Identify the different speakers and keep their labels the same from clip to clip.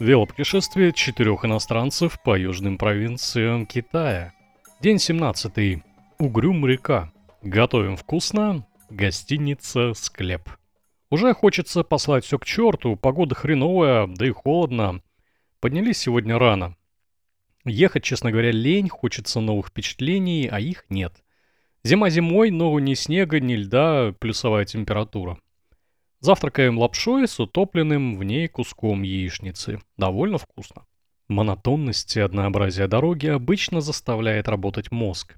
Speaker 1: Велопутешествие четырех иностранцев по южным провинциям Китая. День 17. Угрюм река. Готовим вкусно. Гостиница «Склеп». Уже хочется послать все к черту, погода хреновая, да и холодно. Поднялись сегодня рано. Ехать, честно говоря, лень, хочется новых впечатлений, а их нет. Зима зимой, но ни снега, ни льда, плюсовая температура. Завтракаем лапшой с утопленным в ней куском яичницы. Довольно вкусно. Монотонность и однообразие дороги обычно заставляет работать мозг.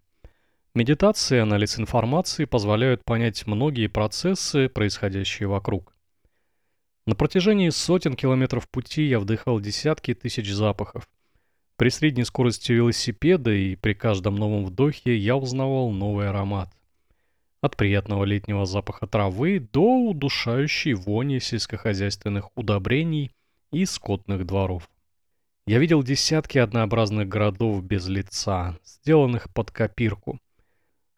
Speaker 1: Медитация и анализ информации позволяют понять многие процессы, происходящие вокруг. На протяжении сотен километров пути я вдыхал десятки тысяч запахов. При средней скорости велосипеда и при каждом новом вдохе я узнавал новый аромат. От приятного летнего запаха травы до удушающей вони сельскохозяйственных удобрений и скотных дворов. Я видел десятки однообразных городов без лица, сделанных под копирку.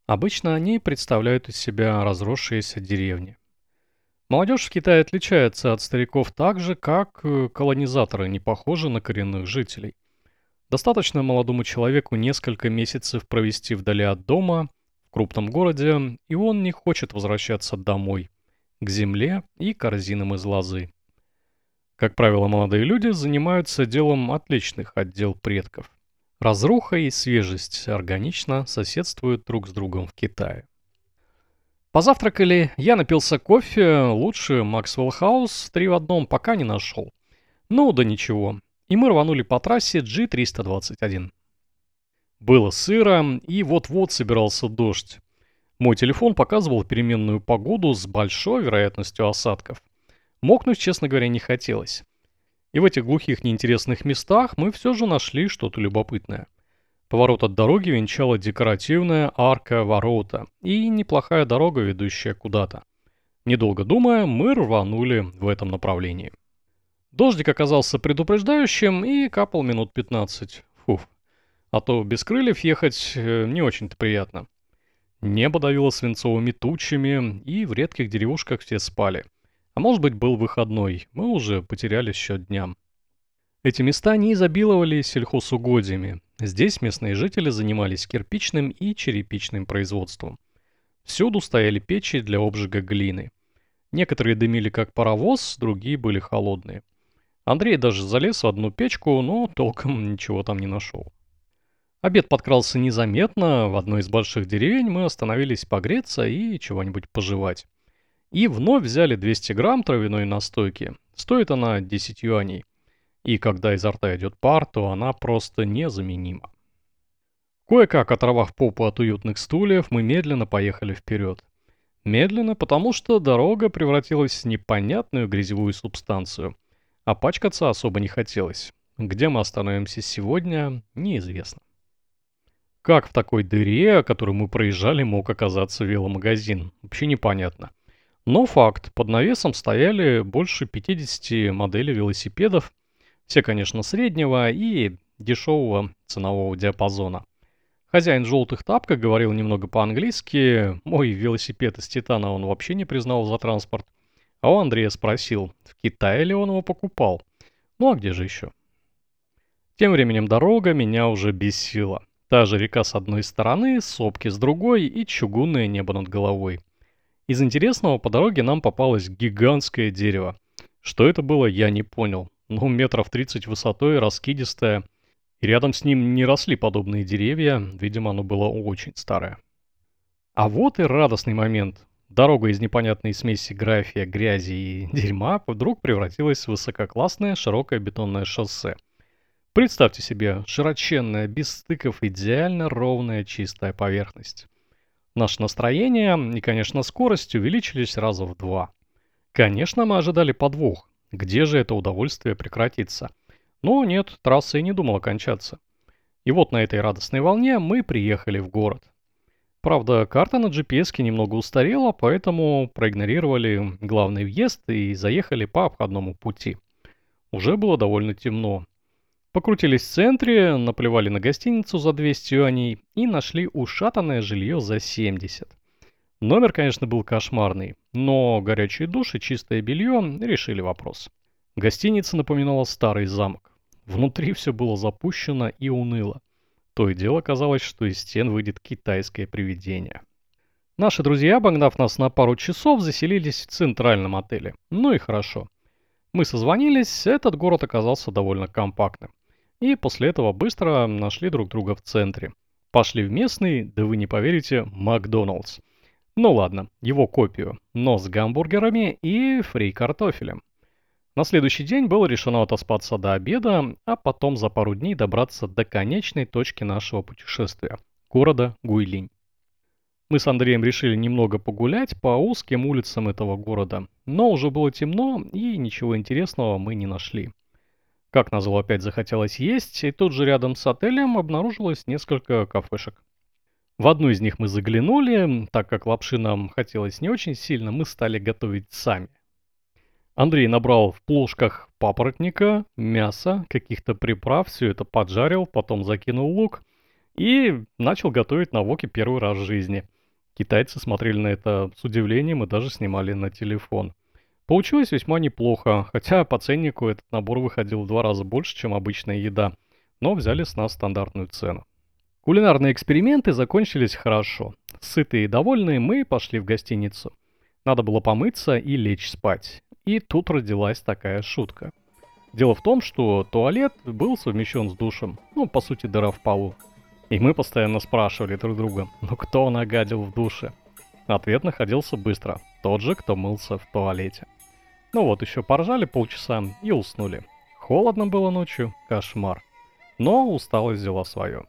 Speaker 1: Обычно они представляют из себя разросшиеся деревни. Молодежь в Китае отличается от стариков так же, как э, колонизаторы не похожи на коренных жителей. Достаточно молодому человеку несколько месяцев провести вдали от дома, крупном городе, и он не хочет возвращаться домой, к земле и корзинам из лозы. Как правило, молодые люди занимаются делом отличных отдел предков. Разруха и свежесть органично соседствуют друг с другом в Китае. Позавтракали, я напился кофе, лучше Максвелл Хаус, три в одном пока не нашел. Ну да ничего. И мы рванули по трассе G321. Было сыро, и вот-вот собирался дождь. Мой телефон показывал переменную погоду с большой вероятностью осадков. Мокнуть, честно говоря, не хотелось. И в этих глухих неинтересных местах мы все же нашли что-то любопытное. Поворот от дороги венчала декоративная арка ворота и неплохая дорога, ведущая куда-то. Недолго думая, мы рванули в этом направлении. Дождик оказался предупреждающим и капал минут 15. Фуф. А то без крыльев ехать э, не очень-то приятно. Небо давило свинцовыми тучами, и в редких деревушках все спали. А может быть был выходной, мы уже потеряли счет дням. Эти места не изобиловали сельхозугодьями. Здесь местные жители занимались кирпичным и черепичным производством. Всюду стояли печи для обжига глины. Некоторые дымили как паровоз, другие были холодные. Андрей даже залез в одну печку, но толком ничего там не нашел. Обед подкрался незаметно, в одной из больших деревень мы остановились погреться и чего-нибудь пожевать. И вновь взяли 200 грамм травяной настойки. Стоит она 10 юаней. И когда изо рта идет пар, то она просто незаменима. Кое-как оторвав попу от уютных стульев, мы медленно поехали вперед. Медленно, потому что дорога превратилась в непонятную грязевую субстанцию. А пачкаться особо не хотелось. Где мы остановимся сегодня, неизвестно. Как в такой дыре, которую мы проезжали, мог оказаться веломагазин? Вообще непонятно. Но факт, под навесом стояли больше 50 моделей велосипедов, все, конечно, среднего и дешевого ценового диапазона. Хозяин желтых тапках говорил немного по-английски, мой велосипед из титана он вообще не признал за транспорт. А у Андрея спросил, в Китае ли он его покупал. Ну а где же еще? Тем временем дорога меня уже бесила. Та же река с одной стороны, сопки с другой и чугунное небо над головой. Из интересного по дороге нам попалось гигантское дерево. Что это было, я не понял. Ну, метров 30 высотой, раскидистое. И рядом с ним не росли подобные деревья, видимо, оно было очень старое. А вот и радостный момент. Дорога из непонятной смеси графия, грязи и дерьма вдруг превратилась в высококлассное широкое бетонное шоссе – Представьте себе широченная, без стыков, идеально ровная чистая поверхность. Наше настроение и, конечно, скорость увеличились раза в два. Конечно, мы ожидали подвох. Где же это удовольствие прекратится? Но нет, трасса и не думала кончаться. И вот на этой радостной волне мы приехали в город. Правда, карта на GPS немного устарела, поэтому проигнорировали главный въезд и заехали по обходному пути. Уже было довольно темно. Покрутились в центре, наплевали на гостиницу за 200 юаней и нашли ушатанное жилье за 70. Номер, конечно, был кошмарный, но горячий душ и чистое белье решили вопрос. Гостиница напоминала старый замок. Внутри все было запущено и уныло. То и дело казалось, что из стен выйдет китайское привидение. Наши друзья, обогнав нас на пару часов, заселились в центральном отеле. Ну и хорошо. Мы созвонились, этот город оказался довольно компактным. И после этого быстро нашли друг друга в центре. Пошли в местный, да вы не поверите, Макдоналдс. Ну ладно, его копию, но с гамбургерами и фри картофелем. На следующий день было решено отоспаться до обеда, а потом за пару дней добраться до конечной точки нашего путешествия – города Гуйлинь. Мы с Андреем решили немного погулять по узким улицам этого города, но уже было темно и ничего интересного мы не нашли. Как назло опять захотелось есть, и тут же рядом с отелем обнаружилось несколько кафешек. В одну из них мы заглянули, так как лапши нам хотелось не очень сильно, мы стали готовить сами. Андрей набрал в плошках папоротника, мяса, каких-то приправ, все это поджарил, потом закинул лук и начал готовить на воке первый раз в жизни. Китайцы смотрели на это с удивлением и даже снимали на телефон. Получилось весьма неплохо, хотя по ценнику этот набор выходил в два раза больше, чем обычная еда, но взяли с нас стандартную цену. Кулинарные эксперименты закончились хорошо. Сытые и довольные мы пошли в гостиницу. Надо было помыться и лечь спать. И тут родилась такая шутка. Дело в том, что туалет был совмещен с душем, ну, по сути, дыра в полу. И мы постоянно спрашивали друг друга, ну кто нагадил в душе? Ответ находился быстро, тот же, кто мылся в туалете. Ну вот, еще поржали полчаса и уснули. Холодно было ночью, кошмар. Но усталость взяла свое.